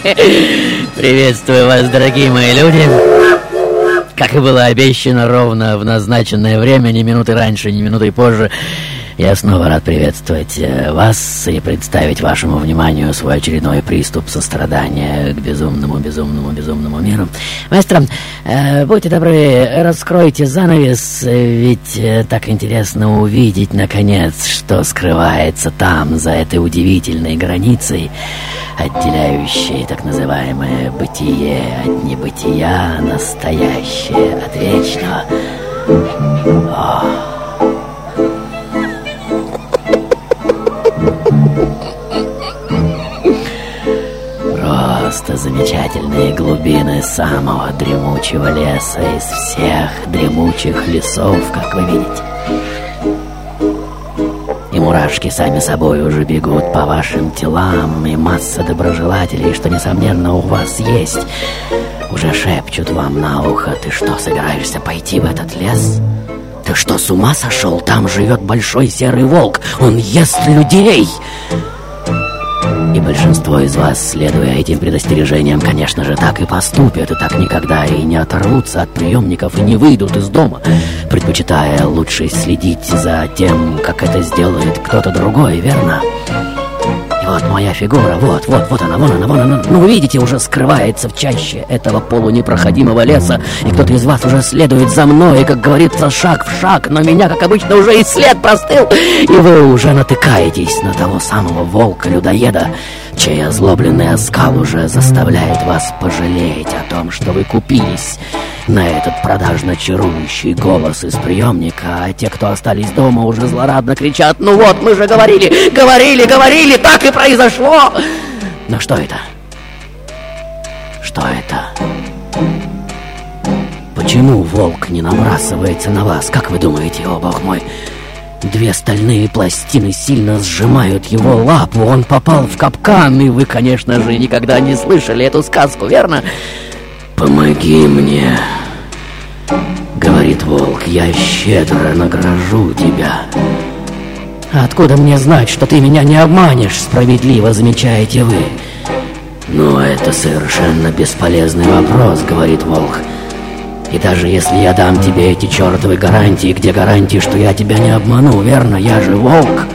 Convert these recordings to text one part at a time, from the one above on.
Приветствую вас, дорогие мои люди. Как и было обещано ровно в назначенное время, ни минуты раньше, ни минуты позже, я снова рад приветствовать э, вас и представить вашему вниманию свой очередной приступ сострадания к безумному, безумному, безумному миру. Маэстро, э, будьте добры, раскройте занавес, ведь э, так интересно увидеть, наконец, что скрывается там, за этой удивительной границей, отделяющей так называемое бытие от небытия, настоящее от вечного. О, Просто замечательные глубины самого дремучего леса из всех дремучих лесов, как вы видите. Мурашки сами собой уже бегут по вашим телам, и масса доброжелателей, что, несомненно, у вас есть, уже шепчут вам на ухо, ты что, собираешься пойти в этот лес? Ты что, с ума сошел? Там живет большой серый волк, он ест людей! И большинство из вас, следуя этим предостережениям, конечно же, так и поступят, и так никогда и не оторвутся от приемников и не выйдут из дома, предпочитая лучше следить за тем, как это сделает кто-то другой, верно? И вот моя фигура, вот, вот, вот она, вон она, вон она. Ну, видите, уже скрывается в чаще этого полунепроходимого леса, и кто-то из вас уже следует за мной, и, как говорится, шаг в шаг, но меня, как обычно, уже и след простыл, и вы уже натыкаетесь на того самого волка-людоеда, чей озлобленный оскал уже заставляет вас пожалеть о том, что вы купились на этот продажно чарующий голос из приемника, а те, кто остались дома, уже злорадно кричат «Ну вот, мы же говорили, говорили, говорили, так и произошло!» Но что это? Что это? Почему волк не набрасывается на вас, как вы думаете, о бог мой? Две стальные пластины сильно сжимают его лапу, он попал в капкан, и вы, конечно же, никогда не слышали эту сказку, верно? «Помоги мне», — говорит волк, — «я щедро награжу тебя». «Откуда мне знать, что ты меня не обманешь?» — справедливо замечаете вы. «Ну, это совершенно бесполезный вопрос», — говорит волк. «И даже если я дам тебе эти чертовы гарантии, где гарантии, что я тебя не обману, верно? Я же волк!»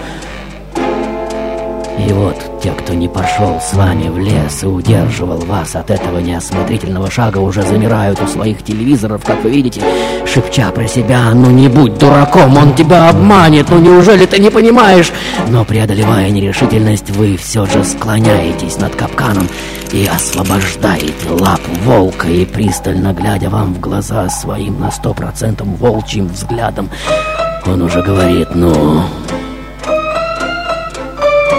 И вот те, кто не пошел с вами в лес и удерживал вас от этого неосмотрительного шага, уже замирают у своих телевизоров, как вы видите, шепча про себя «Ну не будь дураком, он тебя обманет, ну неужели ты не понимаешь?» Но преодолевая нерешительность, вы все же склоняетесь над капканом и освобождаете лапу волка и пристально глядя вам в глаза своим на сто процентов волчьим взглядом, он уже говорит «Ну...»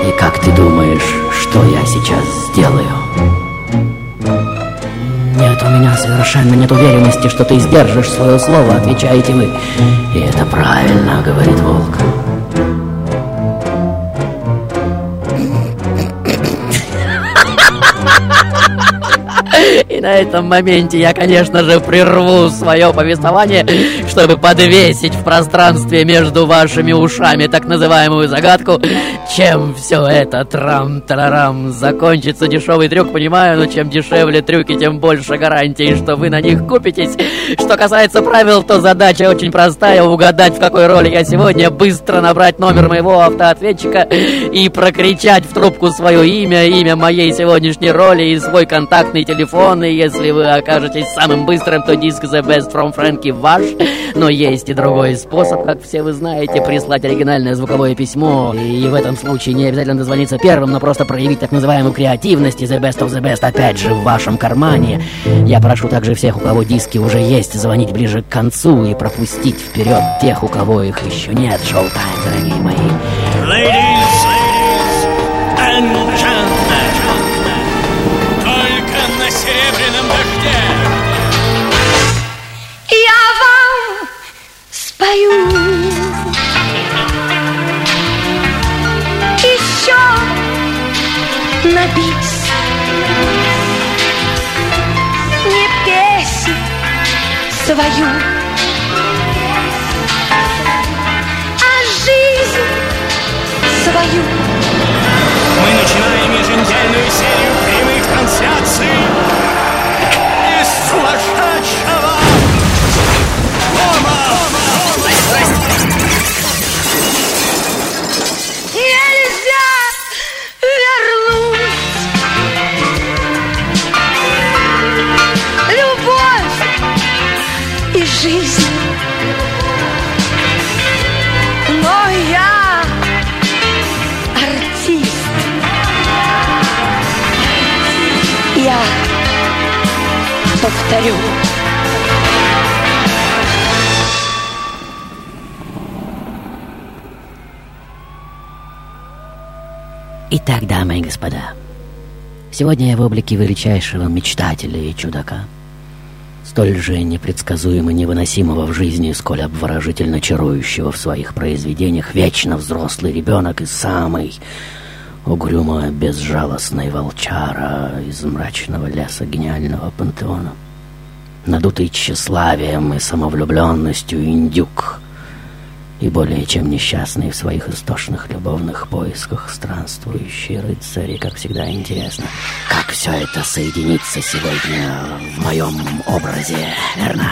И как ты думаешь, что я сейчас сделаю? Нет, у меня совершенно нет уверенности, что ты сдержишь свое слово, отвечаете вы. И это правильно, говорит волк. На этом моменте я, конечно же, прерву свое повествование, чтобы подвесить в пространстве между вашими ушами так называемую загадку, чем все это трам-тарарам закончится. Дешевый трюк, понимаю, но чем дешевле трюки, тем больше гарантий, что вы на них купитесь. Что касается правил, то задача очень простая, угадать, в какой роли я сегодня, быстро набрать номер моего автоответчика и прокричать в трубку свое имя, имя моей сегодняшней роли и свой контактный телефон, и если вы окажетесь самым быстрым, то диск The Best from Frankie ваш. Но есть и другой способ, как все вы знаете, прислать оригинальное звуковое письмо. И в этом случае не обязательно дозвониться первым, но просто проявить так называемую креативность и The Best of the Best опять же в вашем кармане. Я прошу также всех, у кого диски уже есть, звонить ближе к концу и пропустить вперед тех, у кого их еще нет. Шоу-тайм, дорогие мои. на свою. А жизнь свою сегодня я в облике величайшего мечтателя и чудака, столь же непредсказуемо невыносимого в жизни, сколь обворожительно чарующего в своих произведениях вечно взрослый ребенок и самый угрюмо безжалостный волчара из мрачного леса гениального пантеона, надутый тщеславием и самовлюбленностью индюк — и более чем несчастный в своих истошных любовных поисках странствующий рыцарь. И, как всегда, интересно, как все это соединится сегодня в моем образе, верно?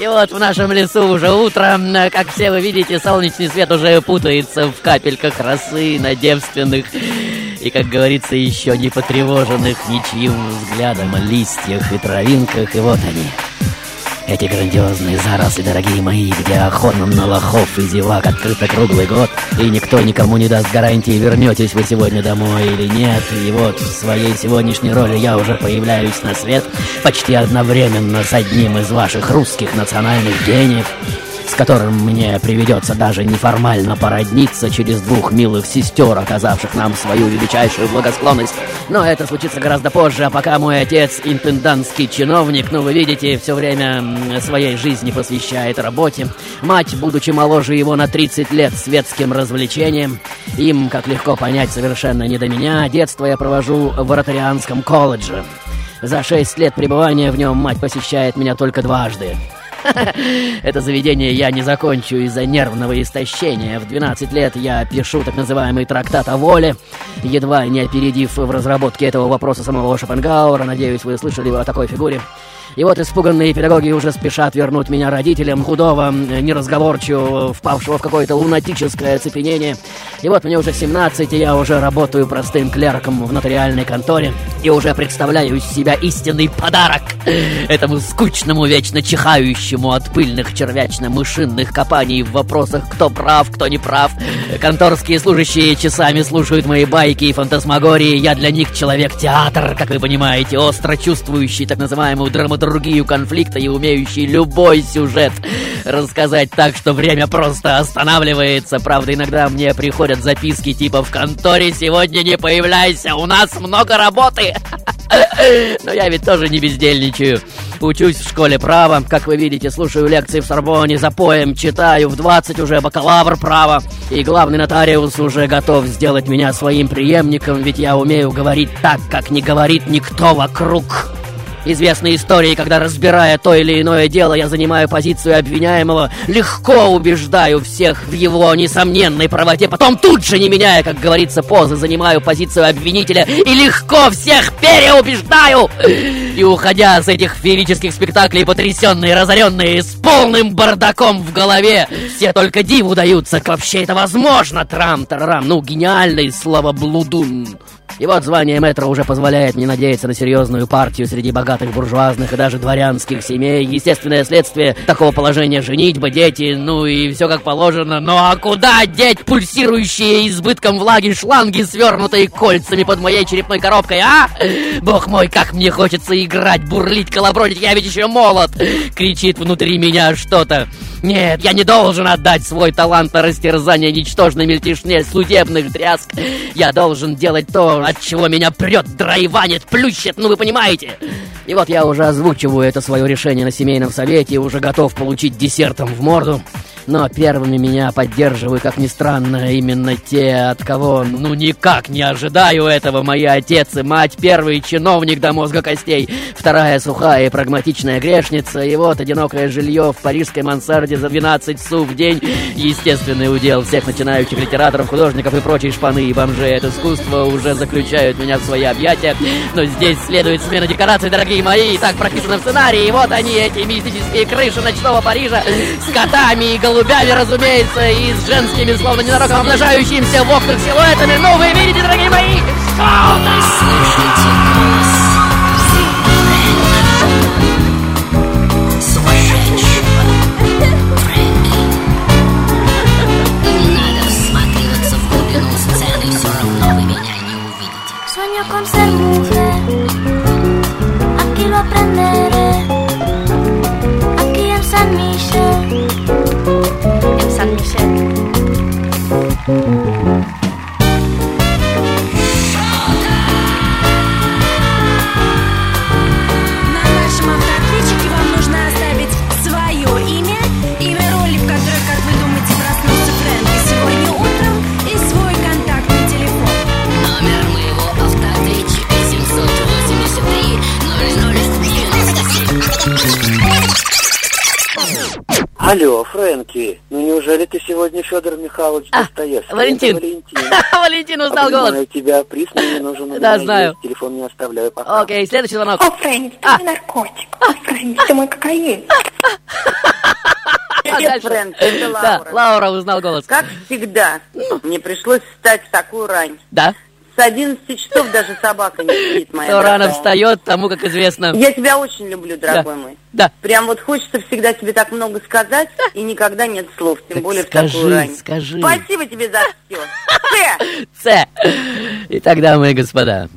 И вот в нашем лесу уже утро, как все вы видите, солнечный свет уже путается в капельках росы на девственных и, как говорится, еще не потревоженных ничьим взглядом листьях и травинках. И вот они, эти грандиозные заросли, дорогие мои, где охота на лохов и зевак открыта круглый год, и никто никому не даст гарантии, вернетесь вы сегодня домой или нет. И вот в своей сегодняшней роли я уже появляюсь на свет почти одновременно с одним из ваших русских национальных гениев, с которым мне приведется даже неформально породниться через двух милых сестер, оказавших нам свою величайшую благосклонность. Но это случится гораздо позже, а пока мой отец интендантский чиновник, ну вы видите, все время своей жизни посвящает работе. Мать, будучи моложе его на 30 лет светским развлечением, им, как легко понять, совершенно не до меня, детство я провожу в Ротарианском колледже. За шесть лет пребывания в нем мать посещает меня только дважды. Это заведение я не закончу из-за нервного истощения. В 12 лет я пишу так называемый трактат о воле, едва не опередив в разработке этого вопроса самого Шопенгауэра. Надеюсь, вы слышали о такой фигуре. И вот испуганные педагоги уже спешат вернуть меня родителям, худого, неразговорчивого, впавшего в какое-то лунатическое оцепенение. И вот мне уже 17, и я уже работаю простым клерком в нотариальной конторе, и уже представляю из себя истинный подарок этому скучному, вечно чихающему от пыльных червячно-мышинных копаний в вопросах, кто прав, кто не прав. Конторские служащие часами слушают мои байки и фантасмагории. Я для них человек-театр, как вы понимаете, остро чувствующий так называемую драматургию конфликта и умеющий любой сюжет рассказать так, что время просто останавливается. Правда, иногда мне приходят записки типа «В конторе сегодня не появляйся, у нас много работы!» Но я ведь тоже не бездельничаю. Учусь в школе права, как вы видите, слушаю лекции в Сорбоне, за поем читаю, в 20 уже бакалавр права. И главный нотариус уже готов сделать меня своим преемником, ведь я умею говорить так, как не говорит никто вокруг. Известны истории, когда, разбирая то или иное дело, я занимаю позицию обвиняемого, легко убеждаю всех в его несомненной правоте, потом тут же, не меняя, как говорится, позы, занимаю позицию обвинителя и легко всех переубеждаю. И уходя с этих феерических спектаклей, потрясенные, разоренные, с полным бардаком в голове, все только диву даются, как вообще это возможно, трам-тарам, ну, гениальный словоблудун. И вот звание мэтра уже позволяет мне надеяться на серьезную партию среди богатых буржуазных и даже дворянских семей. Естественное следствие такого положения женитьба, дети, ну и все как положено. Ну а куда деть пульсирующие избытком влаги шланги, свернутые кольцами под моей черепной коробкой, а? Бог мой, как мне хочется играть, бурлить, колобродить, я ведь еще молод! Кричит внутри меня что-то. Нет, я не должен отдать свой талант на растерзание ничтожной мельтешне судебных тряск. Я должен делать то, от чего меня прет, драйванит, плющит, ну вы понимаете. И вот я уже озвучиваю это свое решение на семейном совете и уже готов получить десертом в морду. Но первыми меня поддерживают, как ни странно, именно те, от кого, ну, никак не ожидаю этого. Мои отец и мать, первый чиновник до мозга костей, вторая сухая и прагматичная грешница, и вот одинокое жилье в парижской мансарде за 12 су в день. Естественный удел всех начинающих литераторов, художников и прочей шпаны и бомжей от искусства уже заключают меня в свои объятия. Но здесь следует смена декораций, дорогие мои, и так прописано в сценарии. И вот они, эти мистические крыши ночного Парижа, с котами и голубями, разумеется, и с женскими, словно ненароком обнажающимися в окнах силуэтами. Ну, вы видите, дорогие мои? Слышите Алло, Фрэнки, ну неужели ты сегодня Федор Михайлович Достоевский? А, Валентин. Это Валентин. Валентин узнал голос. Понимаю тебя, приз мне нужен. у Да, меня знаю. Телефон не оставляю пока. Окей, следующий звонок. О, Фрэнк, ты А. мой наркотик. О, Фрэнк, ты мой кокаин. А Привет, дальше? Фрэнк, это Да, Лаура. Лаура узнал голос. Как всегда, мне пришлось встать в такую рань. Да? С 11 часов даже собака не спит, моя Кто рано встает, тому, как известно. Я тебя очень люблю, дорогой Да. мой. Да. Прям вот хочется всегда тебе так много сказать, и никогда нет слов, тем Так более скажи, в такую рань. скажи. Спасибо тебе за все. Ц. Итак, дамы и господа,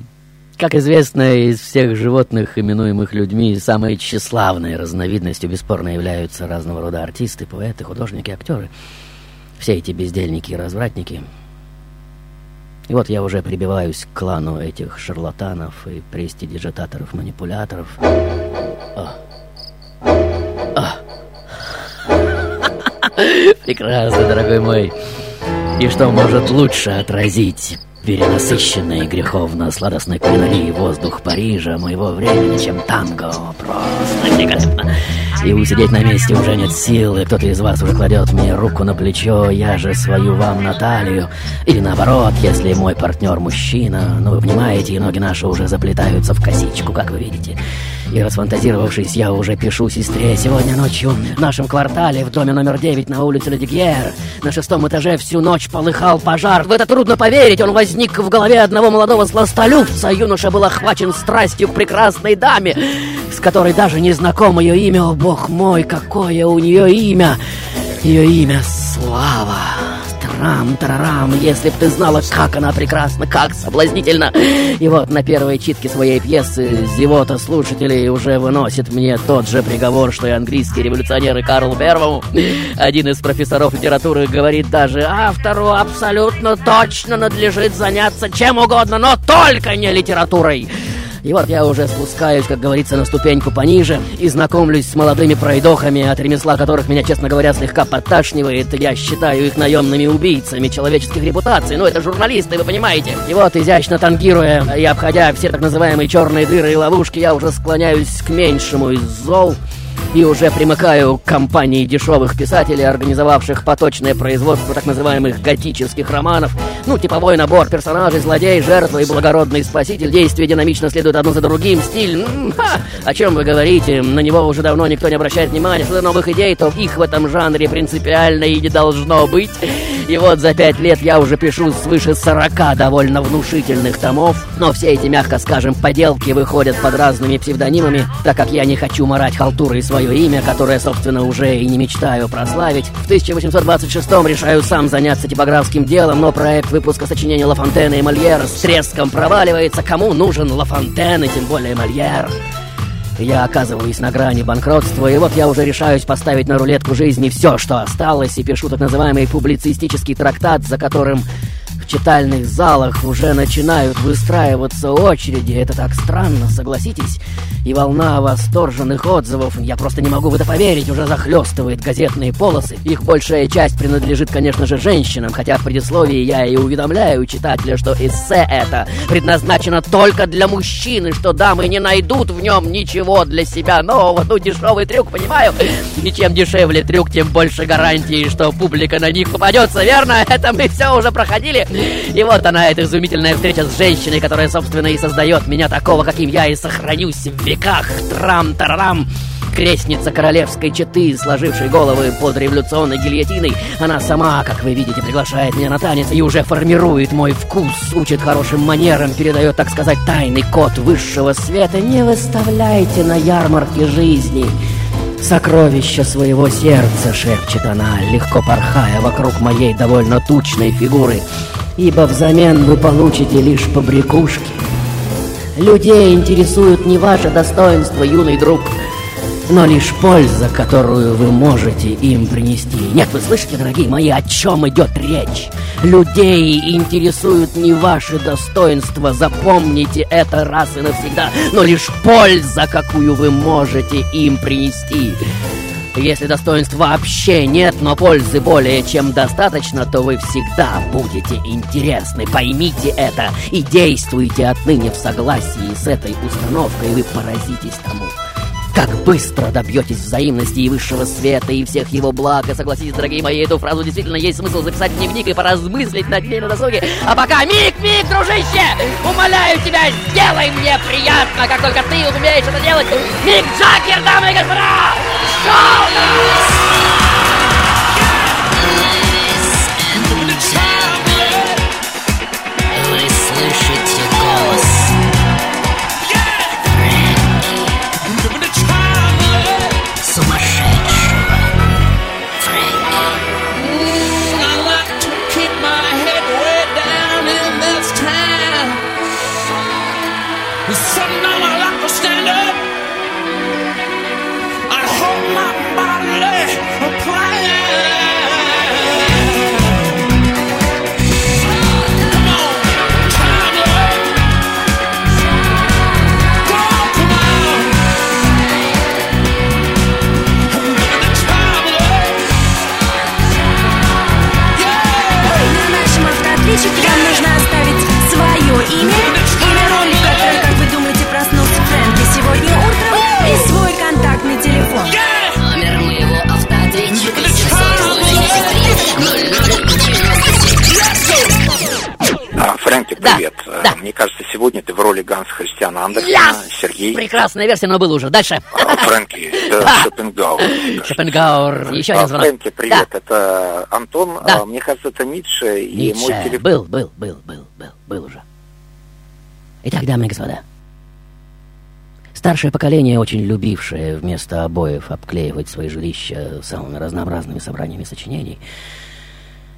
как известно, из всех животных, именуемых людьми, самой тщеславной разновидностью бесспорно являются разного рода артисты, поэты, художники, актеры. Все эти бездельники и развратники. И вот я уже прибиваюсь к клану этих шарлатанов и престидижитаторов-манипуляторов. О. О. Прекрасно, дорогой мой. И что может лучше отразить перенасыщенный греховно-сладостной кулинарией воздух Парижа моего времени, чем танго? Просто великолепно. И усидеть на месте уже нет сил, и кто-то из вас уже кладет мне руку на плечо, я же свою вам на талию. Или наоборот, если мой партнер мужчина, ну вы понимаете, и ноги наши уже заплетаются в косичку, как вы видите. И расфантазировавшись, я уже пишу сестре сегодня ночью в нашем квартале в доме номер 9 на улице Ледигьер. На шестом этаже всю ночь полыхал пожар. В это трудно поверить, он возник в голове одного молодого сластолюбца. Юноша был охвачен страстью к прекрасной даме, с которой даже не знаком ее имя. О, бог мой, какое у нее имя! Ее имя Слава. Трам-тарарам, если б ты знала, как она прекрасна, как соблазнительна. И вот на первой читке своей пьесы зевота слушателей уже выносит мне тот же приговор, что и английские революционеры Карлу Первому. Один из профессоров литературы говорит даже, автору абсолютно точно надлежит заняться чем угодно, но только не литературой. И вот я уже спускаюсь, как говорится, на ступеньку пониже и знакомлюсь с молодыми пройдохами, от ремесла которых меня, честно говоря, слегка подташнивает. Я считаю их наемными убийцами человеческих репутаций. Ну, это журналисты, вы понимаете. И вот, изящно тангируя и обходя все так называемые черные дыры и ловушки, я уже склоняюсь к меньшему из зол и уже примыкаю к компании дешевых писателей, организовавших поточное производство так называемых готических романов. Ну, типовой набор персонажей, злодей, жертва и благородный спаситель. Действия динамично следуют одно за другим. Стиль, ха, о чем вы говорите? На него уже давно никто не обращает внимания. До новых идей, то их в этом жанре принципиально и не должно быть. И вот за пять лет я уже пишу свыше 40 довольно внушительных томов. Но все эти, мягко скажем, поделки выходят под разными псевдонимами, так как я не хочу марать халтурой свое имя, которое, собственно, уже и не мечтаю прославить. В 1826 решаю сам заняться типографским делом, но проект выпуска сочинения Лафонтена и Мольера с треском проваливается. Кому нужен Лафонтен и тем более Мольер? Я оказываюсь на грани банкротства, и вот я уже решаюсь поставить на рулетку жизни все, что осталось, и пишу так называемый публицистический трактат, за которым читальных залах уже начинают выстраиваться очереди. Это так странно, согласитесь? И волна восторженных отзывов, я просто не могу в это поверить, уже захлестывает газетные полосы. Их большая часть принадлежит, конечно же, женщинам, хотя в предисловии я и уведомляю читателя, что эссе это предназначено только для мужчин, и что дамы не найдут в нем ничего для себя нового. Ну, дешевый трюк, понимаю? И чем дешевле трюк, тем больше гарантии, что публика на них попадется, верно? Это мы все уже проходили. И вот она, эта изумительная встреча с женщиной, которая, собственно, и создает меня такого, каким я и сохранюсь в веках. Трам-тарарам. Крестница королевской четы, сложившей головы под революционной гильотиной. Она сама, как вы видите, приглашает меня на танец и уже формирует мой вкус, учит хорошим манерам, передает, так сказать, тайный код высшего света. Не выставляйте на ярмарке жизни. «Сокровище своего сердца», — шепчет она, легко порхая вокруг моей довольно тучной фигуры, «ибо взамен вы получите лишь побрякушки. Людей интересует не ваше достоинство, юный друг, но лишь польза, которую вы можете им принести. Нет, вы слышите, дорогие мои, о чем идет речь? Людей интересуют не ваши достоинства, запомните это раз и навсегда, но лишь польза, какую вы можете им принести. Если достоинств вообще нет, но пользы более чем достаточно, то вы всегда будете интересны. Поймите это и действуйте отныне в согласии с этой установкой, вы поразитесь тому, как быстро добьетесь взаимности и высшего света, и всех его благ. И согласитесь, дорогие мои, эту фразу действительно есть смысл записать в дневник и поразмыслить над ней на досуге. А пока, Мик, Мик, дружище, умоляю тебя, сделай мне приятно, как только ты умеешь это делать. Мик Джакер, дамы и господа, Вы Да, да. Мне кажется, сегодня ты в роли Ганса Христиана Андерсона, Я! Сергей. Прекрасная версия, но был уже. Дальше. А, Фрэнки, Да. Шопенгауэр. Шопенгауэр. Еще А, один звонок. Фрэнки, привет, это Антон. Да. А, Мне кажется, это Ницше, и мой Ницше. телефон... Был, был, был, был, был, был уже. Итак, дамы и господа. Старшее поколение, очень любившее вместо обоев обклеивать свои жилища самыми разнообразными собраниями сочинений,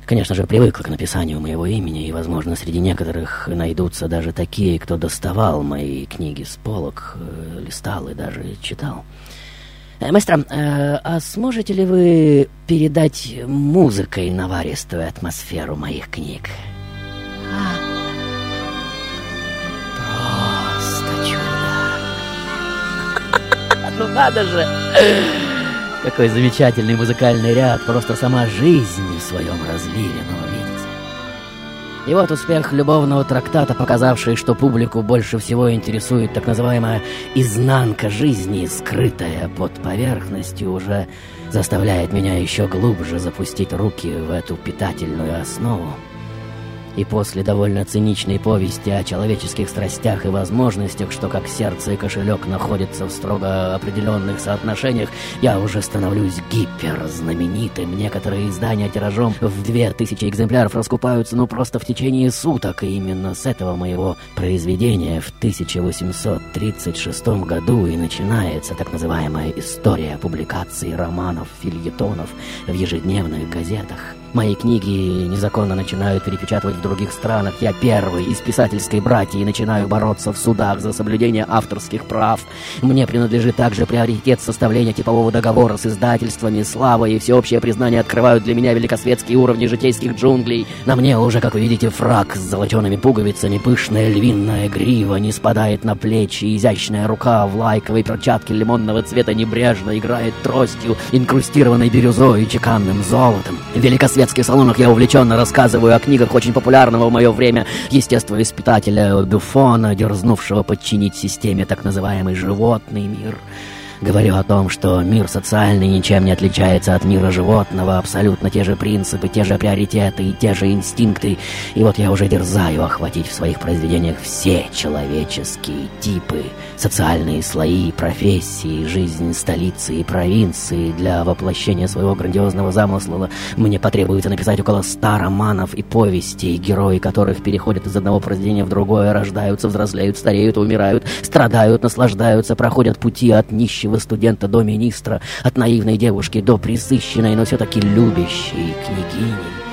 конечно же, привыкло к написанию моего имени, и, возможно, среди некоторых найдутся даже такие, кто доставал мои книги с полок, э, листал и даже читал. Э, Маэстро, э, а сможете ли вы передать музыкой наваристую атмосферу моих книг? Просто чудо. Ну надо же! Какой замечательный музыкальный ряд, просто сама жизнь в своем разливе, ну видите. И вот успех любовного трактата, показавший, что публику больше всего интересует так называемая изнанка жизни, скрытая под поверхностью, уже заставляет меня еще глубже запустить руки в эту питательную основу. И после довольно циничной повести о человеческих страстях и возможностях, что как сердце и кошелек находятся в строго определенных соотношениях, я уже становлюсь гиперзнаменитым. Некоторые издания тиражом в две тысячи экземпляров раскупаются ну просто в течение суток. И именно с этого моего произведения в 1836 году и начинается так называемая история публикации романов, фильетонов в ежедневных газетах. Мои книги незаконно начинают перепечатывать в других странах. Я первый из писательской братьи начинаю бороться в судах за соблюдение авторских прав. Мне принадлежит также приоритет составления типового договора с издательствами. Слава и всеобщее признание открывают для меня великосветские уровни житейских джунглей. На мне уже, как вы видите, фраг с золочеными пуговицами, пышная львиная грива не спадает на плечи, изящная рука в лайковой перчатке лимонного цвета небрежно играет тростью, инкрустированной бирюзой и чеканным золотом. В великосветских салонах я увлеченно рассказываю о книгах очень популярного в мое время естествоиспытателя Бюфона, дерзнувшего подчинить системе так называемый «животный мир». Говорю о том, что мир социальный ничем не отличается от мира животного, абсолютно те же принципы, те же приоритеты и те же инстинкты. И вот я уже дерзаю охватить в своих произведениях все человеческие типы, социальные слои, профессии, жизнь столицы и провинции. Для воплощения своего грандиозного замысла мне потребуется написать около ста романов и повестей, герои которых переходят из одного произведения в другое, рождаются, взрослеют, стареют, умирают, страдают, наслаждаются, проходят пути от нищего студента до министра, от наивной девушки до присыщенной, но все-таки любящей княгини.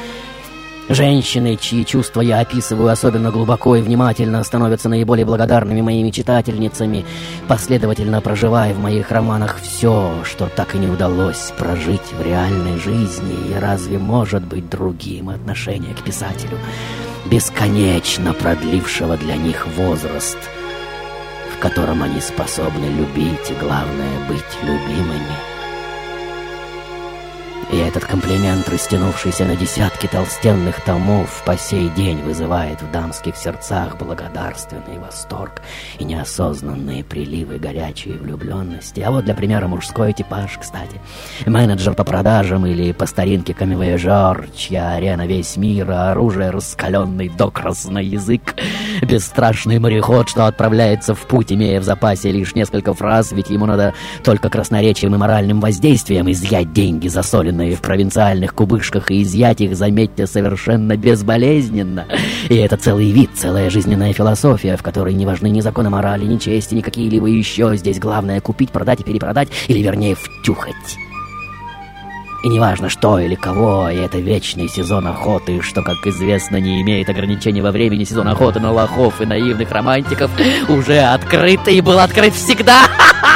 Женщины, чьи чувства я описываю особенно глубоко и внимательно, становятся наиболее благодарными моими читательницами, последовательно проживая в моих романах все, что так и не удалось прожить в реальной жизни. И разве может быть другим отношение к писателю, бесконечно продлившего для них возраст, в котором они способны любить и, главное, быть любимыми? И этот комплимент, растянувшийся на десятки толстенных томов, по сей день вызывает в дамских сердцах благодарственный восторг и неосознанные приливы горячей влюбленности. А вот для примера мужской типаж, кстати. Менеджер по продажам или по старинке камевояжер, чья арена весь мир, а оружие раскаленный до красный язык. Бесстрашный мореход, что отправляется в путь, имея в запасе лишь несколько фраз, ведь ему надо только красноречием и моральным воздействием изъять деньги, засоленные в провинциальных кубышках, и изъять их, заметьте, совершенно безболезненно. И это целый вид, целая жизненная философия, в которой не важны ни законы морали, ни чести, ни какие-либо еще. Здесь главное купить, продать и перепродать, или вернее втюхать. И неважно что или кого, и это вечный сезон охоты, что, как известно, не имеет ограничений во времени. Сезон охоты на лохов и наивных романтиков уже открыт и был открыт всегда.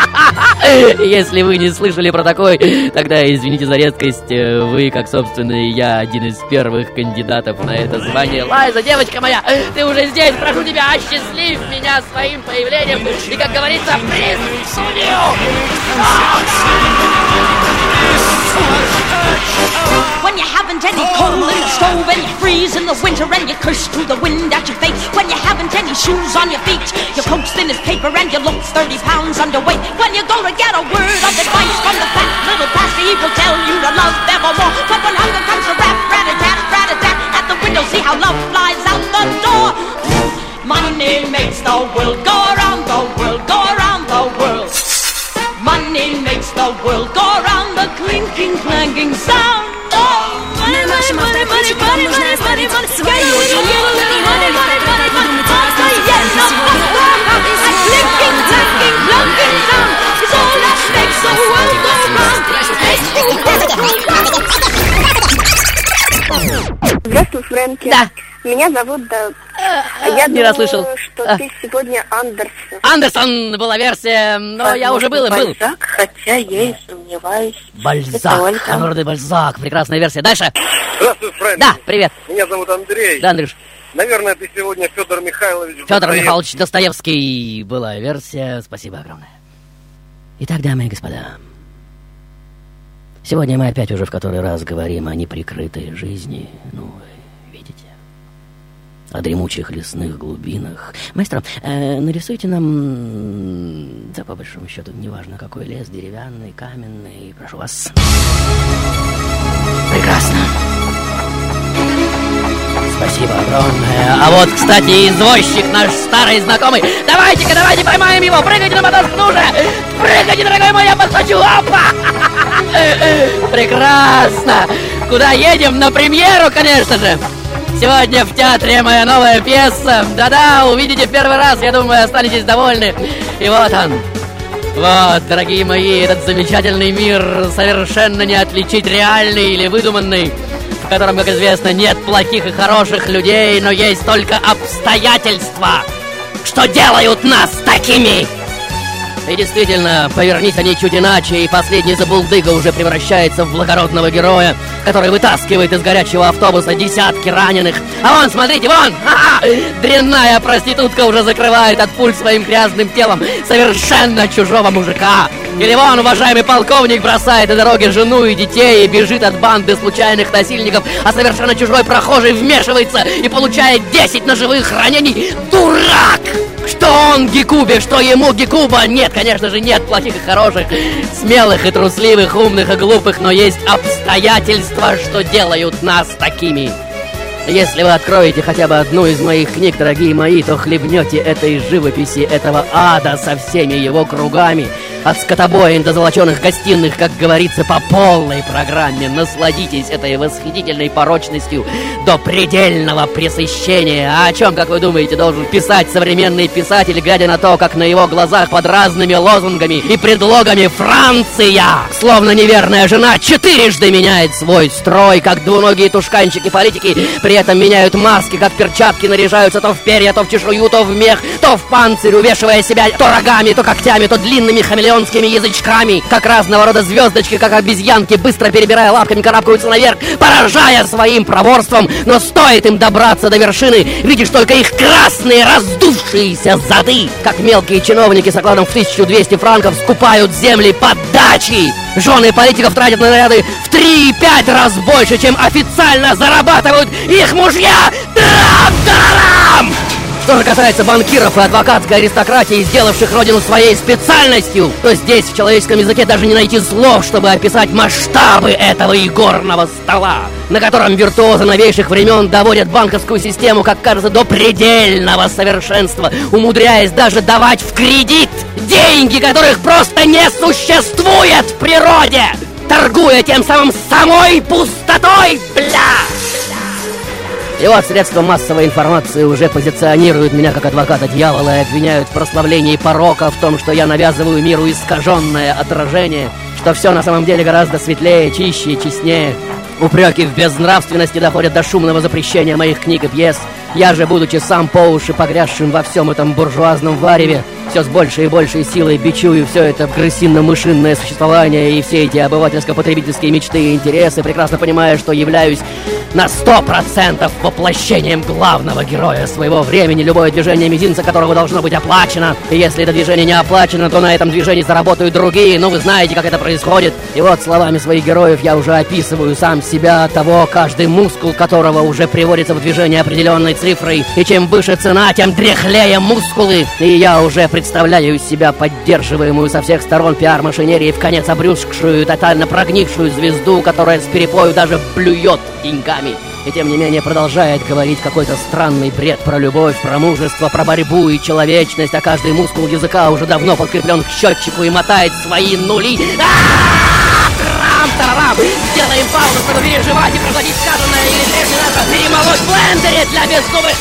Если вы не слышали про такой, тогда извините за резкость. Вы, как собственно и я, один из первых кандидатов на это звание. Лайза, девочка моя, ты уже здесь, прошу тебя, осчастливь меня своим появлением. И, как говорится, приз When you haven't any coal in the stove and you freeze in the winter and you curse through the wind at your face. When you haven't any shoes on your feet, your coat's thin as paper and you look 30 pounds underweight. When you go to get a word of advice from the fat little pastor, he will tell you to love evermore. But when hunger comes to rap, rat a tat, rat a tat, at the window, see how love flies out the door. Money makes the world go around, the world go around the world. Money makes the world go around the clinking, clanking sound. Oh, money, На нашем money, money, автоответчике вам money, нужно money, оставить money, money. свое Get a little, имя, get a little, имя, money, money, как money, вы money. думаете, Oh, рассказывать yes, на no, сегодня? a clinking, clanking, clunking sound is all that makes the world go round. Makes the world go round. Здравствуй, Фрэнки. Да. Меня зовут да. Я не думаю, расслышал. что А. ты сегодня Андерсон. Андерсон была версия, но я уже был и был. Бальзак, хотя я и сомневаюсь. Это Бальзак. Конрад Бальзак, прекрасная версия. Дальше. Здравствуй, Фрэнк. Да, привет. Меня зовут Андрей. Да, Андрюш. Наверное, ты сегодня Федор Михайлович. Федор Достоевский. Михайлович Достоевский была версия. Спасибо огромное. Итак, дамы и господа, сегодня мы опять уже в который раз говорим о неприкрытой жизни. Ну, о дремучих лесных глубинах. Маэстро, э, нарисуйте нам, да по большому счету, неважно какой лес, деревянный, каменный, прошу вас. Прекрасно. Спасибо огромное. А вот, кстати, извозчик наш старый знакомый. Давайте-ка, давайте поймаем его. Прыгайте на мотоцикл, ну же. Прыгайте, дорогой мой, я подхвачу. Опа! Прекрасно. Куда едем? На премьеру, конечно же. Сегодня в театре моя новая пьеса. Да-да, увидите первый раз. Я думаю, останетесь довольны. И вот он. Вот, дорогие мои, этот замечательный мир совершенно не отличить реальный или выдуманный, в котором, как известно, нет плохих и хороших людей, но есть только обстоятельства, что делают нас такими. И действительно, повернись они чуть иначе, и последний забулдыга уже превращается в благородного героя, который вытаскивает из горячего автобуса десятки раненых. А вон, смотрите, вон! Ха-ха! Дрянная проститутка уже закрывает от пуль своим грязным телом совершенно чужого мужика. Или вон, уважаемый полковник бросает на дороге жену и детей и бежит от банды случайных насильников, а совершенно чужой прохожий вмешивается и получает 10 ножевых ранений. Дурак! Что Гекубе, что ему Гекуба? Нет, конечно же, нет плохих и хороших, смелых и трусливых, умных и глупых, но есть обстоятельства, что делают нас такими. Если вы откроете хотя бы одну из моих книг, дорогие мои, то хлебнете этой живописи этого ада со всеми его кругами. От скотобоин до золоченых гостиных, как говорится, по полной программе. Насладитесь этой восхитительной порочностью до предельного пресыщения. А о чем, как вы думаете, должен писать современный писатель, глядя на то, как на его глазах под разными лозунгами и предлогами Франция, словно неверная жена, четырежды меняет свой строй, как двуногие тушканчики политики, при этом меняют маски, как перчатки наряжаются то в перья, то в чешую, то в мех, то в панцирь, увешивая себя то рогами, то когтями, то длинными хамелеонскими язычками, как разного рода звездочки, как обезьянки, быстро перебирая лапками, карабкаются наверх, поражая своим проворством, но стоит им добраться до вершины, видишь только их красные раздувшиеся зады, как мелкие чиновники с окладом в 1200 франков скупают земли под дачи. Жены политиков тратят на наряды в 3-5 раз больше, чем официально зарабатывают их мужья. Трам-тарарам! Что же касается банкиров и адвокатской аристократии, сделавших родину своей специальностью, то здесь в человеческом языке даже не найти слов, чтобы описать масштабы этого игорного стола, на котором виртуозы новейших времен доводят банковскую систему, как кажется, до предельного совершенства, умудряясь даже давать в кредит деньги, которых просто не существует в природе, торгуя тем самым самой пустотой, бля! И вот средства массовой информации уже позиционируют меня как адвоката дьявола и обвиняют в прославлении порока, в том, что я навязываю миру искаженное отражение, что все на самом деле гораздо светлее, чище и честнее. Упреки в безнравственности доходят до шумного запрещения моих книг и пьес. Я же, будучи сам по уши погрязшим во всем этом буржуазном вареве, все с большей и большей силой бичую все это крысино-мышинное существование и все эти обывательско-потребительские мечты и интересы, прекрасно понимая, что являюсь на сто процентов воплощением главного героя своего времени, любое движение мизинца которого должно быть оплачено. И если это движение не оплачено, то на этом движении заработают другие. Ну, вы знаете, как это происходит. И вот словами своих героев я уже описываю сам себя, того, каждый мускул которого уже приводится в движение определенной цифрой. И чем выше цена, тем дряхлее мускулы. И я уже представляю из себя поддерживаемую со всех сторон пиар-машинерией в конец обрюзгшую, тотально прогнившую звезду, которая с перепою даже плюет деньгами. И тем не менее продолжает говорить какой-то странный бред про любовь, про мужество, про борьбу и человечность, а каждый мускул языка уже давно подкреплен к счетчику и мотает свои нули. А-а-а! Трам-тарарам! Сделаем паузу, чтобы переживать и проглотить сказанное, или прежде перемолоть в блендере для беззубых!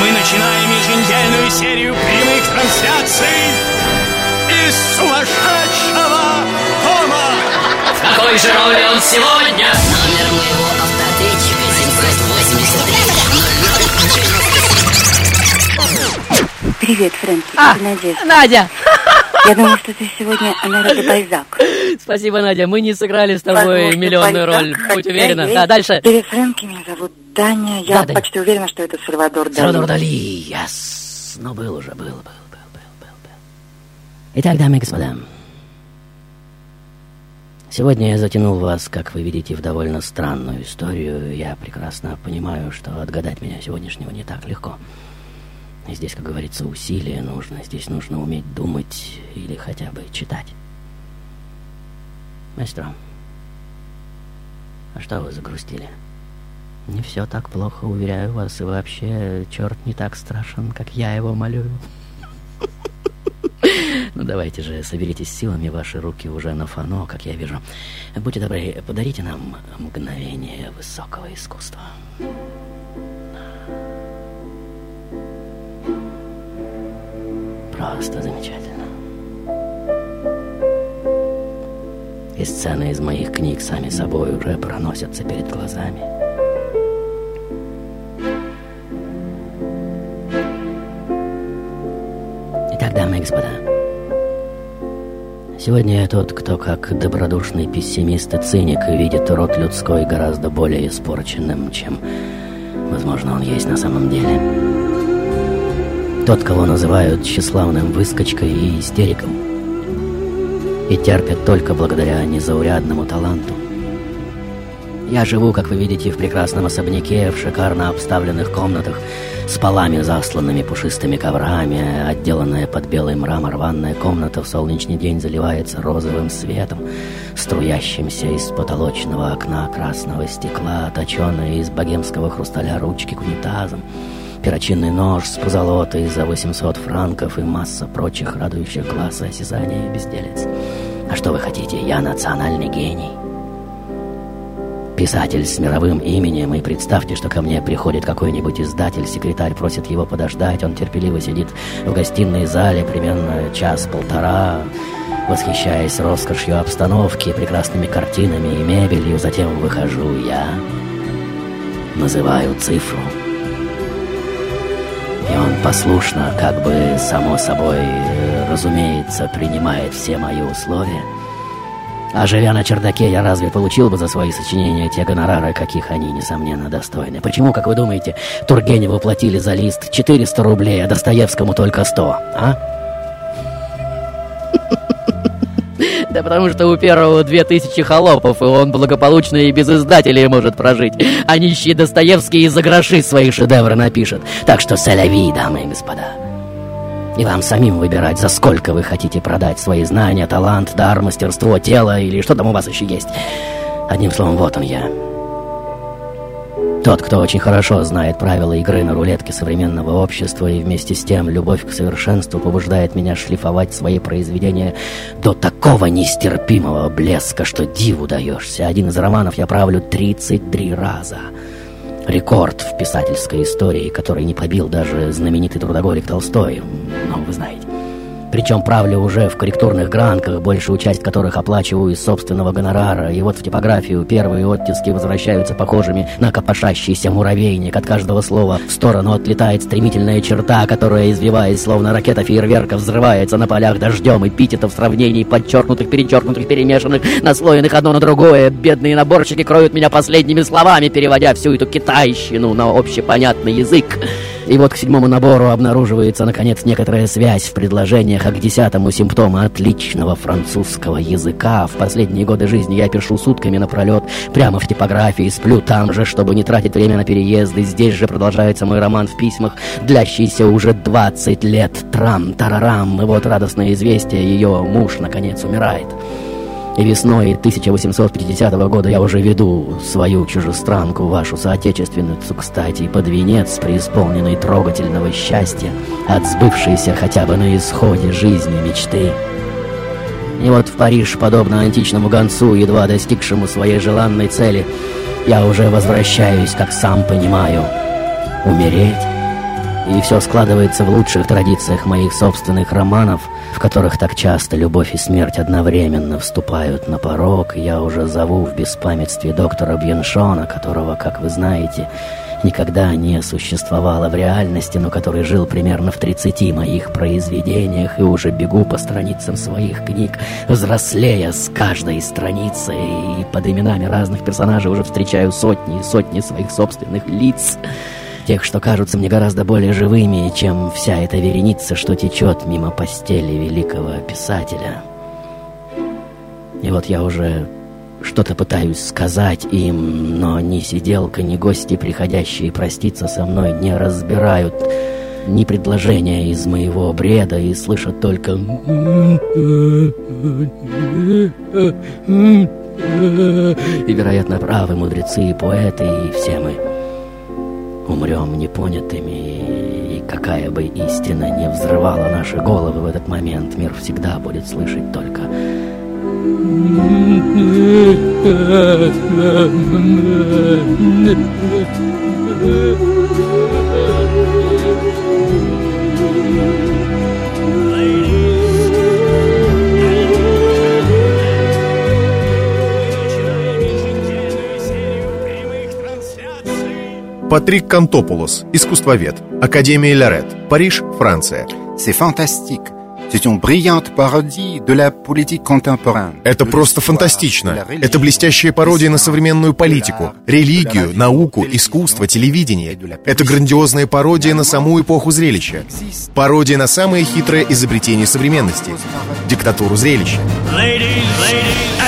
Мы начинаем еженедельную серию прямых трансляций какой же роли он сегодня? Номер моего автоответчика 783 Привет, Фрэнки. А, Это Надежда. Надя! Я думаю, что ты сегодня Анарада Бальзак. Спасибо, Надя. Мы не сыграли с тобой Возможно, миллионную Бальзак, роль. Будь уверена. Да, дальше. Привет, Фрэнки. Меня зовут Таня. Я Да, почти уверена, что это Сальвадор Дали. Салвадор Дали, yes. Ну, был уже, был, был, был, был, был, был. Итак, дамы и господа, сегодня я затянул вас, как вы видите, в довольно странную историю. Я прекрасно понимаю, что отгадать меня сегодняшнего не так легко. Здесь, как говорится, усилие нужно. Здесь нужно уметь думать или хотя бы читать. Маэстро, а что вы загрустили? Не все так плохо, уверяю вас, и вообще черт не так страшен, как я его молю. Ну давайте же, соберитесь силами, ваши руки уже на фано, как я вижу. Будьте добры, подарите нам мгновение высокого искусства. Просто замечательно. И сцены из моих книг сами собой уже проносятся перед глазами. Итак, дамы и господа, сегодня я тот, кто как добродушный пессимист и циник видит род людской гораздо более испорченным, чем, возможно, он есть на самом деле. Тот, кого называют тщеславным выскочкой и истериком. И терпят только благодаря незаурядному таланту. Я живу, как вы видите, в прекрасном особняке, в шикарно обставленных комнатах, с полами, засланными пушистыми коврами, отделанная под белый мрамор ванная комната в солнечный день заливается розовым светом, струящимся из потолочного окна красного стекла, точенные из богемского хрусталя ручки к унитазам, перочинный нож с позолотой за 800 франков и масса прочих радующих и осязания безделец. А что вы хотите? Я национальный гений писатель с мировым именем, и представьте, что ко мне приходит какой-нибудь издатель, секретарь просит его подождать, он терпеливо сидит в гостиной зале примерно час-полтора, восхищаясь роскошью обстановки, прекрасными картинами и мебелью, затем выхожу я, называю цифру. И он послушно, как бы само собой, разумеется, принимает все мои условия – а живя на чердаке, я разве получил бы за свои сочинения те гонорары, каких они, несомненно, достойны? Почему, как вы думаете, Тургеневу платили за лист 400 рублей, а Достоевскому только 100, а? Да потому что у первого две тысячи холопов, и он благополучно и без издателей может прожить. А нищий Достоевский из-за гроши свои шедевры напишет. Так что соляви, дамы и господа. И вам самим выбирать, за сколько вы хотите продать свои знания, талант, дар, мастерство, тело или что там у вас еще есть. Одним словом, вот он я. Тот, кто очень хорошо знает правила игры на рулетке современного общества и вместе с тем любовь к совершенству побуждает меня шлифовать свои произведения до такого нестерпимого блеска, что диву даешься. Один из романов я правлю 33 раза — рекорд в писательской истории, который не побил даже знаменитый трудоголик Толстой, ну, вы знаете. Причем правлю уже в корректурных гранках, большую часть которых оплачиваю из собственного гонорара. И вот в типографию первые оттиски возвращаются похожими на копошащийся муравейник. От каждого слова в сторону отлетает стремительная черта, которая, извиваясь, словно ракета фейерверка, взрывается на полях дождем и в сравнении подчеркнутых, перечеркнутых, перемешанных, наслоенных одно на другое. Бедные наборщики кроют меня последними словами, переводя всю эту китайщину на общепонятный язык. И вот к седьмому набору обнаруживается, наконец, некоторая связь в предложениях, а к десятому симптома отличного французского языка. В последние годы жизни я пишу сутками напролет, прямо в типографии, сплю там же, чтобы не тратить время на переезды. Здесь же продолжается мой роман в письмах, длящийся уже 20 лет. Трам-тарарам, и вот радостное известие, ее муж, наконец, умирает. И весной 1850 года я уже веду свою чужестранку, вашу соотечественницу, кстати, под венец, преисполненный трогательного счастья, от сбывшейся хотя бы на исходе жизни мечты. И вот в Париж, подобно античному гонцу, едва достигшему своей желанной цели, я уже возвращаюсь, как сам понимаю, умереть. И все складывается в лучших традициях моих собственных романов — в которых так часто любовь и смерть одновременно вступают на порог, я уже зову в беспамятстве доктора Бьеншона, которого, как вы знаете, никогда не существовало в реальности, но который жил примерно в 30 моих произведениях, и уже бегу по страницам своих книг, взрослея с каждой страницы, и под именами разных персонажей уже встречаю сотни и сотни своих собственных лиц — тех, что кажутся мне гораздо более живыми, чем вся эта вереница, что течет мимо постели великого писателя. И вот я уже что-то пытаюсь сказать им, но ни сиделка, ни гости, приходящие проститься со мной, не разбирают ни предложения из моего бреда и слышат только... И, вероятно, правы мудрецы и поэты, и все мы умрем непонятыми, и какая бы истина не взрывала наши головы в этот момент, мир всегда будет слышать только Патрик Кантополос, искусствовед. Академия Лярет, Париж, Франция. C'est fantastique. C'est une brillante parodie de la politique contemporaine. Это просто фантастично. Это блестящая пародия на современную политику, религию, науку, искусство, телевидение. Это грандиозная пародия на саму эпоху зрелища. Пародия на самое хитрое изобретение современности — диктатуру зрелища. Ladies, ladies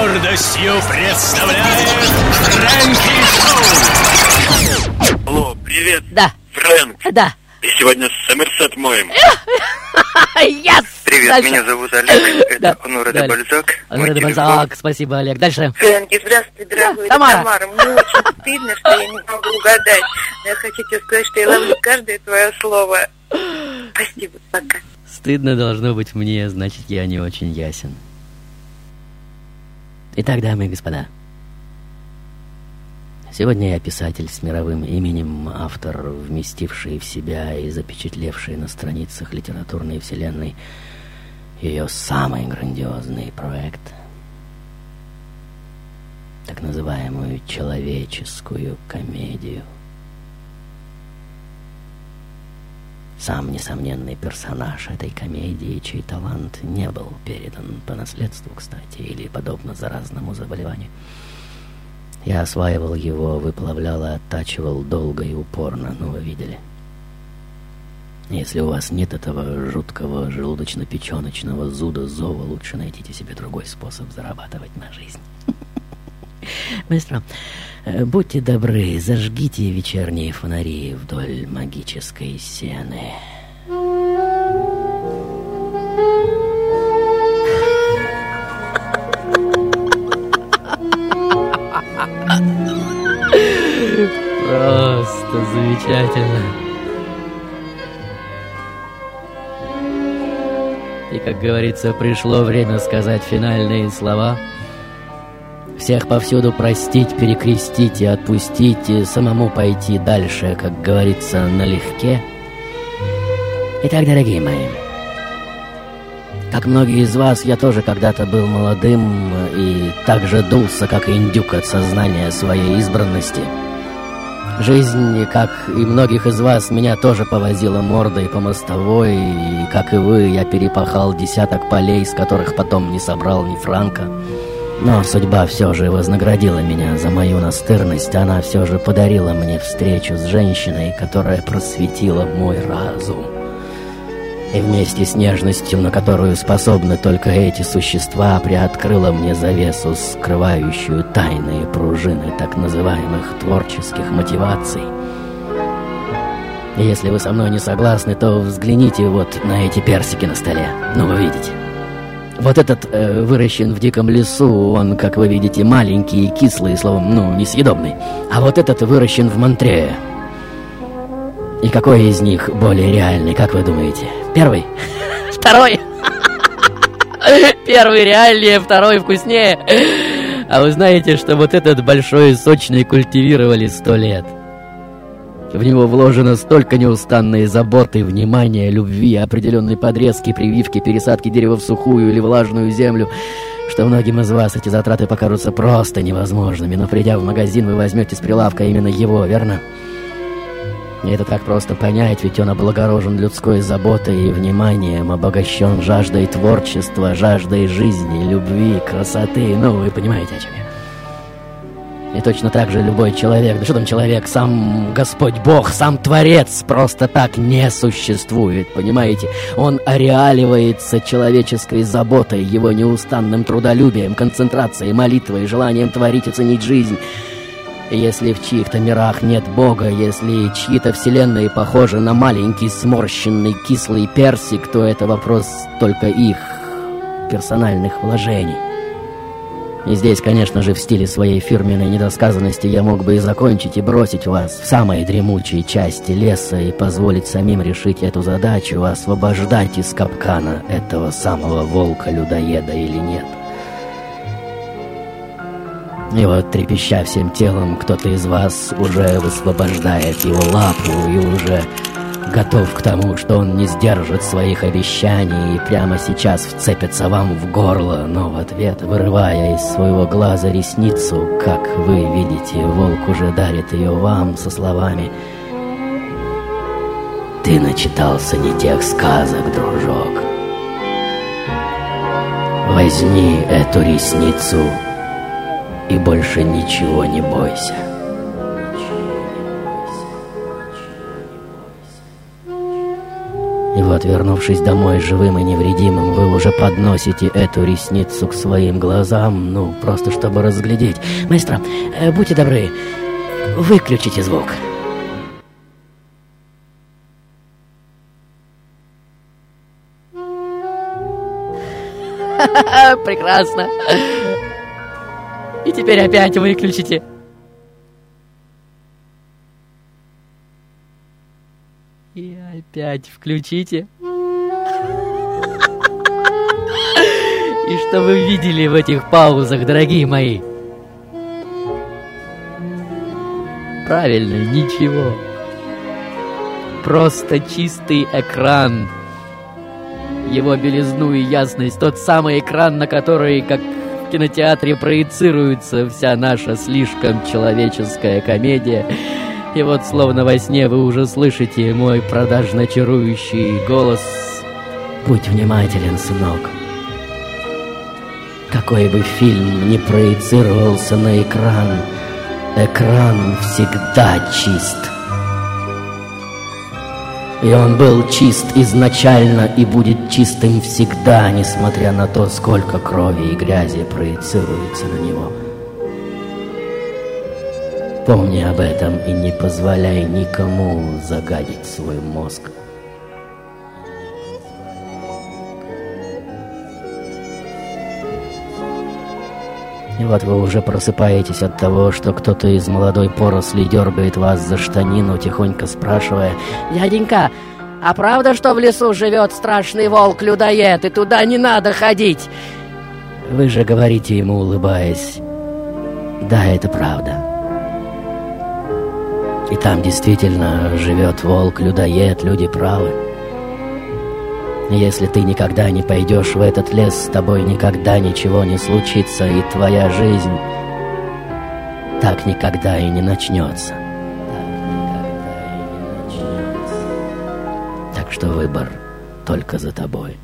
гордостью представляет Фрэнки Шоу. Алло, привет. Да. Фрэнк. Да. Ты сегодня Сомерсет моем. Yes! Привет, Дальше. меня зовут Олег. Это Да. Де Далее. Бальзак. Телефон. Бальзак, спасибо, Олег. Дальше. Фрэнки, здравствуй, дорогой. это Тамара. Тамара. Мне очень стыдно, что я не могу угадать. Но я хочу тебе сказать, что я ловлю каждое твое слово. Спасибо, пока. Стыдно должно быть мне, значит, я не очень ясен. Итак, дамы и господа, сегодня я писатель с мировым именем, автор, вместивший в себя и запечатлевший на страницах литературной вселенной ее самый грандиозный проект, так называемую человеческую комедию. Сам несомненный персонаж этой комедии, чей талант не был передан по наследству, кстати, или подобно заразному заболеванию. Я осваивал его, выплавлял и оттачивал долго и упорно, ну вы видели. Если у вас нет этого жуткого желудочно-печеночного зуда зова, лучше найдите себе другой способ зарабатывать на жизнь. Быстро. Э, Будьте добры, зажгите вечерние фонари вдоль магической сены. Просто замечательно. И, как говорится, пришло время сказать финальные слова. Всех повсюду простить, перекрестить и отпустить, и самому пойти дальше, как говорится, налегке. Итак, дорогие мои, как многие из вас, я тоже когда-то был молодым и так же дулся, как индюк от сознания своей избранности. Жизнь, как и многих из вас, меня тоже повозила мордой по мостовой, и, как и вы, я перепахал десяток полей, с которых потом не собрал ни франка. Но судьба все же вознаградила меня за мою настырность. Она все же подарила мне встречу с женщиной, которая просветила мой разум. И вместе с нежностью, на которую способны только эти существа, приоткрыла мне завесу, скрывающую тайные пружины так называемых творческих мотиваций. Если вы со мной не согласны, то взгляните вот на эти персики на столе. Ну, вы видите. Вот этот э, выращен в диком лесу, он, как вы видите, маленький и кислый, словом, ну, несъедобный. А вот этот выращен в Монтрее. И какой из них более реальный, как вы думаете? Первый? Второй? Первый реальнее, второй вкуснее. А вы знаете, что вот этот большой сочный культивировали сто лет? В него вложено столько неустанной заботы, внимания, любви, определенной подрезки, прививки, пересадки дерева в сухую или влажную землю, что многим из вас эти затраты покажутся просто невозможными, но придя в магазин, вы возьмете с прилавка именно его, верно? И это так просто понять, ведь он облагорожен людской заботой и вниманием, обогащен жаждой творчества, жаждой жизни, любви, красоты, ну, вы понимаете, о чем я. И точно так же любой человек, да что там человек, сам Господь Бог, сам Творец просто так не существует, понимаете? Он ореаливается человеческой заботой, его неустанным трудолюбием, концентрацией, молитвой, желанием творить и ценить жизнь. Если в чьих-то мирах нет Бога, если чьи-то вселенные похожи на маленький сморщенный кислый персик, то это вопрос только их персональных вложений. И здесь, конечно же, в стиле своей фирменной недосказанности я мог бы и закончить и бросить вас в самой дремучей части леса и позволить самим решить эту задачу, освобождать из капкана этого самого волка-людоеда или нет. И вот, трепеща всем телом, кто-то из вас уже высвобождает его лапу и уже готов к тому, что он не сдержит своих обещаний и прямо сейчас вцепится вам в горло, но в ответ, вырывая из своего глаза ресницу, как вы видите, волк уже дарит ее вам со словами «Ты начитался не тех сказок, дружок. Возьми эту ресницу и больше ничего не бойся». И вот, вернувшись домой живым и невредимым, вы уже подносите эту ресницу к своим глазам, ну, просто чтобы разглядеть. Маэстро, э, будьте добры, выключите звук. Прекрасно. И теперь опять выключите. И опять включите. И что вы видели в этих паузах, дорогие мои? Правильно, ничего. Просто чистый экран. Его белизну и ясность, тот самый экран, на который, как в кинотеатре, проецируется вся наша слишком человеческая комедия. И вот, словно во сне, вы уже слышите мой продажно-чарующий голос. Будь внимателен, сынок. Какой бы фильм ни проецировался на экран, экран всегда чист. И он был чист изначально и будет чистым всегда, несмотря на то, сколько крови и грязи проецируется на него. Помни об этом и не позволяй никому загадить свой мозг. И вот вы уже просыпаетесь от того, что кто-то из молодой поросли дергает вас за штанину, тихонько спрашивая «Дяденька, а правда, что в лесу живет страшный волк-людоед, и туда не надо ходить?» Вы же говорите ему, улыбаясь «Да, это правда». И там действительно живет волк-людоед, люди правы. Если ты никогда не пойдешь в этот лес, с тобой никогда ничего не случится, и твоя жизнь так никогда и не начнется. Так что выбор только за тобой.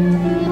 Итак, дамы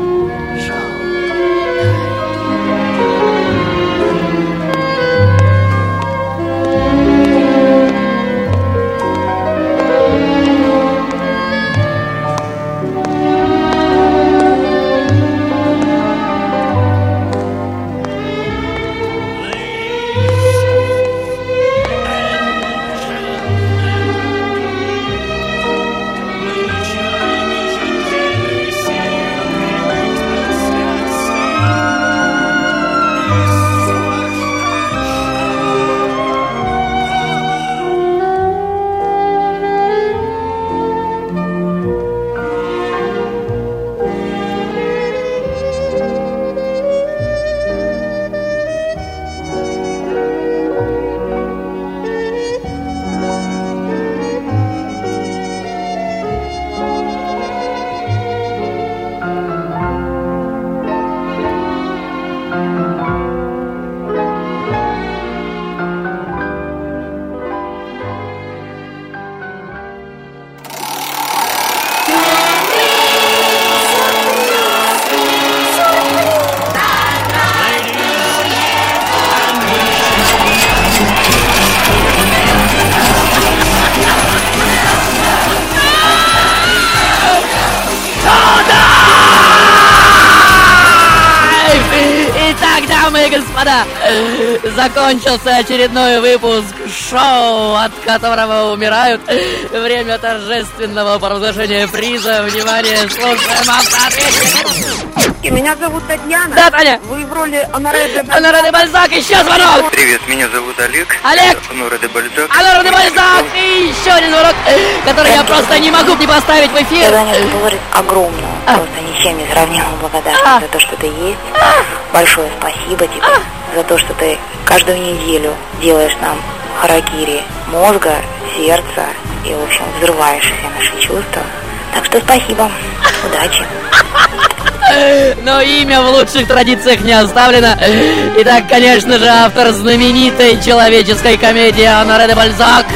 Закончился очередной выпуск шоу, от которого умирают. Время торжественного провозглашения приза. Внимание, слушаем автоответчик. Меня зовут Татьяна. Да, Таня. Вы в роли Анаре де Анаре де Бальзак, еще звонок. Привет, меня зовут Олег. Олег. Нора де Бальзак. Алло, де Бальзак. И еще один звонок, который я просто не могу не поставить в эфир. Я должен говорить огромную, просто ничем не сравнимую благодарность за то, что ты есть. Большое спасибо тебе за то, что ты каждую неделю делаешь нам харакири мозга, сердца и, в общем, взрываешь все наши чувства. Так что спасибо. Удачи. Но имя в лучших традициях не оставлено. Итак, конечно же, автор знаменитой человеческой комедии Анаре де Бальзак.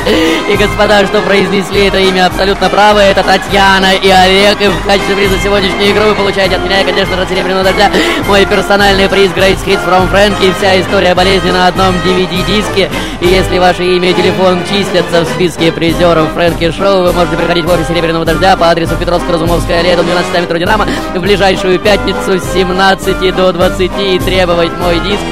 И господа, что произнесли это имя абсолютно правы, это Татьяна и Олег. И в качестве приза сегодняшней игры вы получаете от меня, конечно же, серебряного дождя, мой персональный приз Great Hits from Frankie. Вся история болезни на одном DVD-диске. И если ваше имя и телефон числятся в списке призеров Фрэнки Шоу, вы можете приходить в офис Серебряного Дождя по адресу Петровско-Разумовская аллея, дом 12 метро Динамо в ближайшую пятницу с 17 до 20 и требовать мой диск.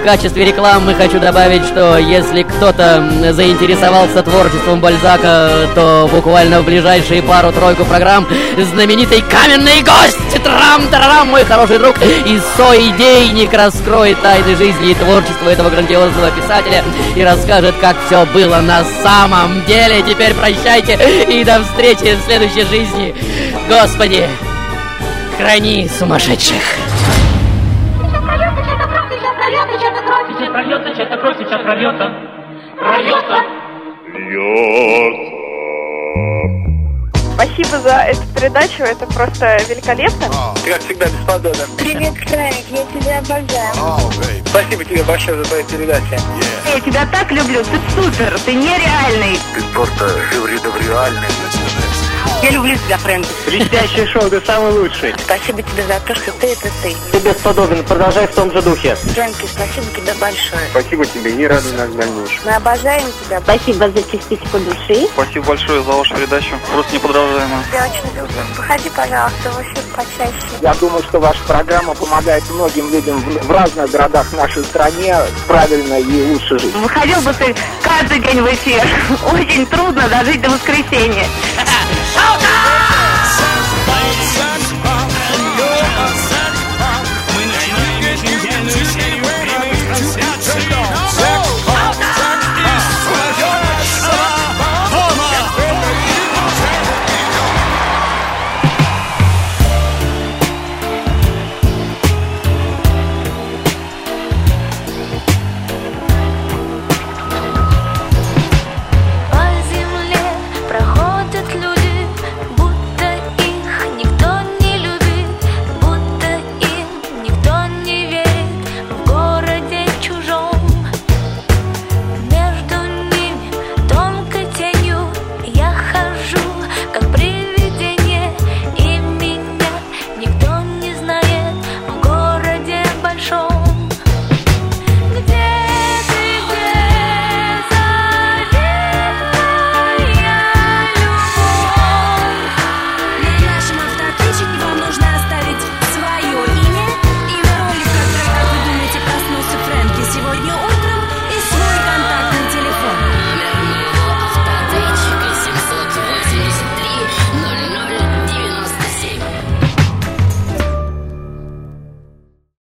В качестве рекламы хочу добавить, что если кто-то заинтересовался творчеством Бальзака, то буквально в ближайшие пару-тройку программ знаменитый каменный гость Трам-тарарам, мой хороший друг и соидейник раскроет тайны жизни и творчества этого грандиозного писателя и расскажет, как все было на самом деле. Теперь прощайте и до встречи в следующей жизни. Господи, храни сумасшедших. Сейчас прольется, чья-то кровь, сейчас прольется. Прольется. Спасибо за эту передачу, это просто великолепно. Ты, как всегда, бесподобен. Привет, Фрэнк, я тебя обожаю. Спасибо тебе большое за твою передачу. Я тебя так люблю, ты супер, ты нереальный. Ты просто реальный. Я люблю тебя, Фрэнк. Блестящее шоу, ты самый лучший. Спасибо тебе за то, что ты это ты. Ты бесподобен, продолжай в том же духе. Фрэнки, спасибо тебе большое. Спасибо тебе и радуй нас в дальнейшем. Мы обожаем тебя. Спасибо за частичку души. Спасибо большое за вашу передачу. Просто неподражаемо. Я очень люблю. Выходи, пожалуйста, в эфир почаще. Я думаю, что ваша программа помогает многим людям в, в разных городах нашей стране правильно и лучше жить. Выходил бы ты каждый день в эфир. Очень трудно дожить до воскресенья.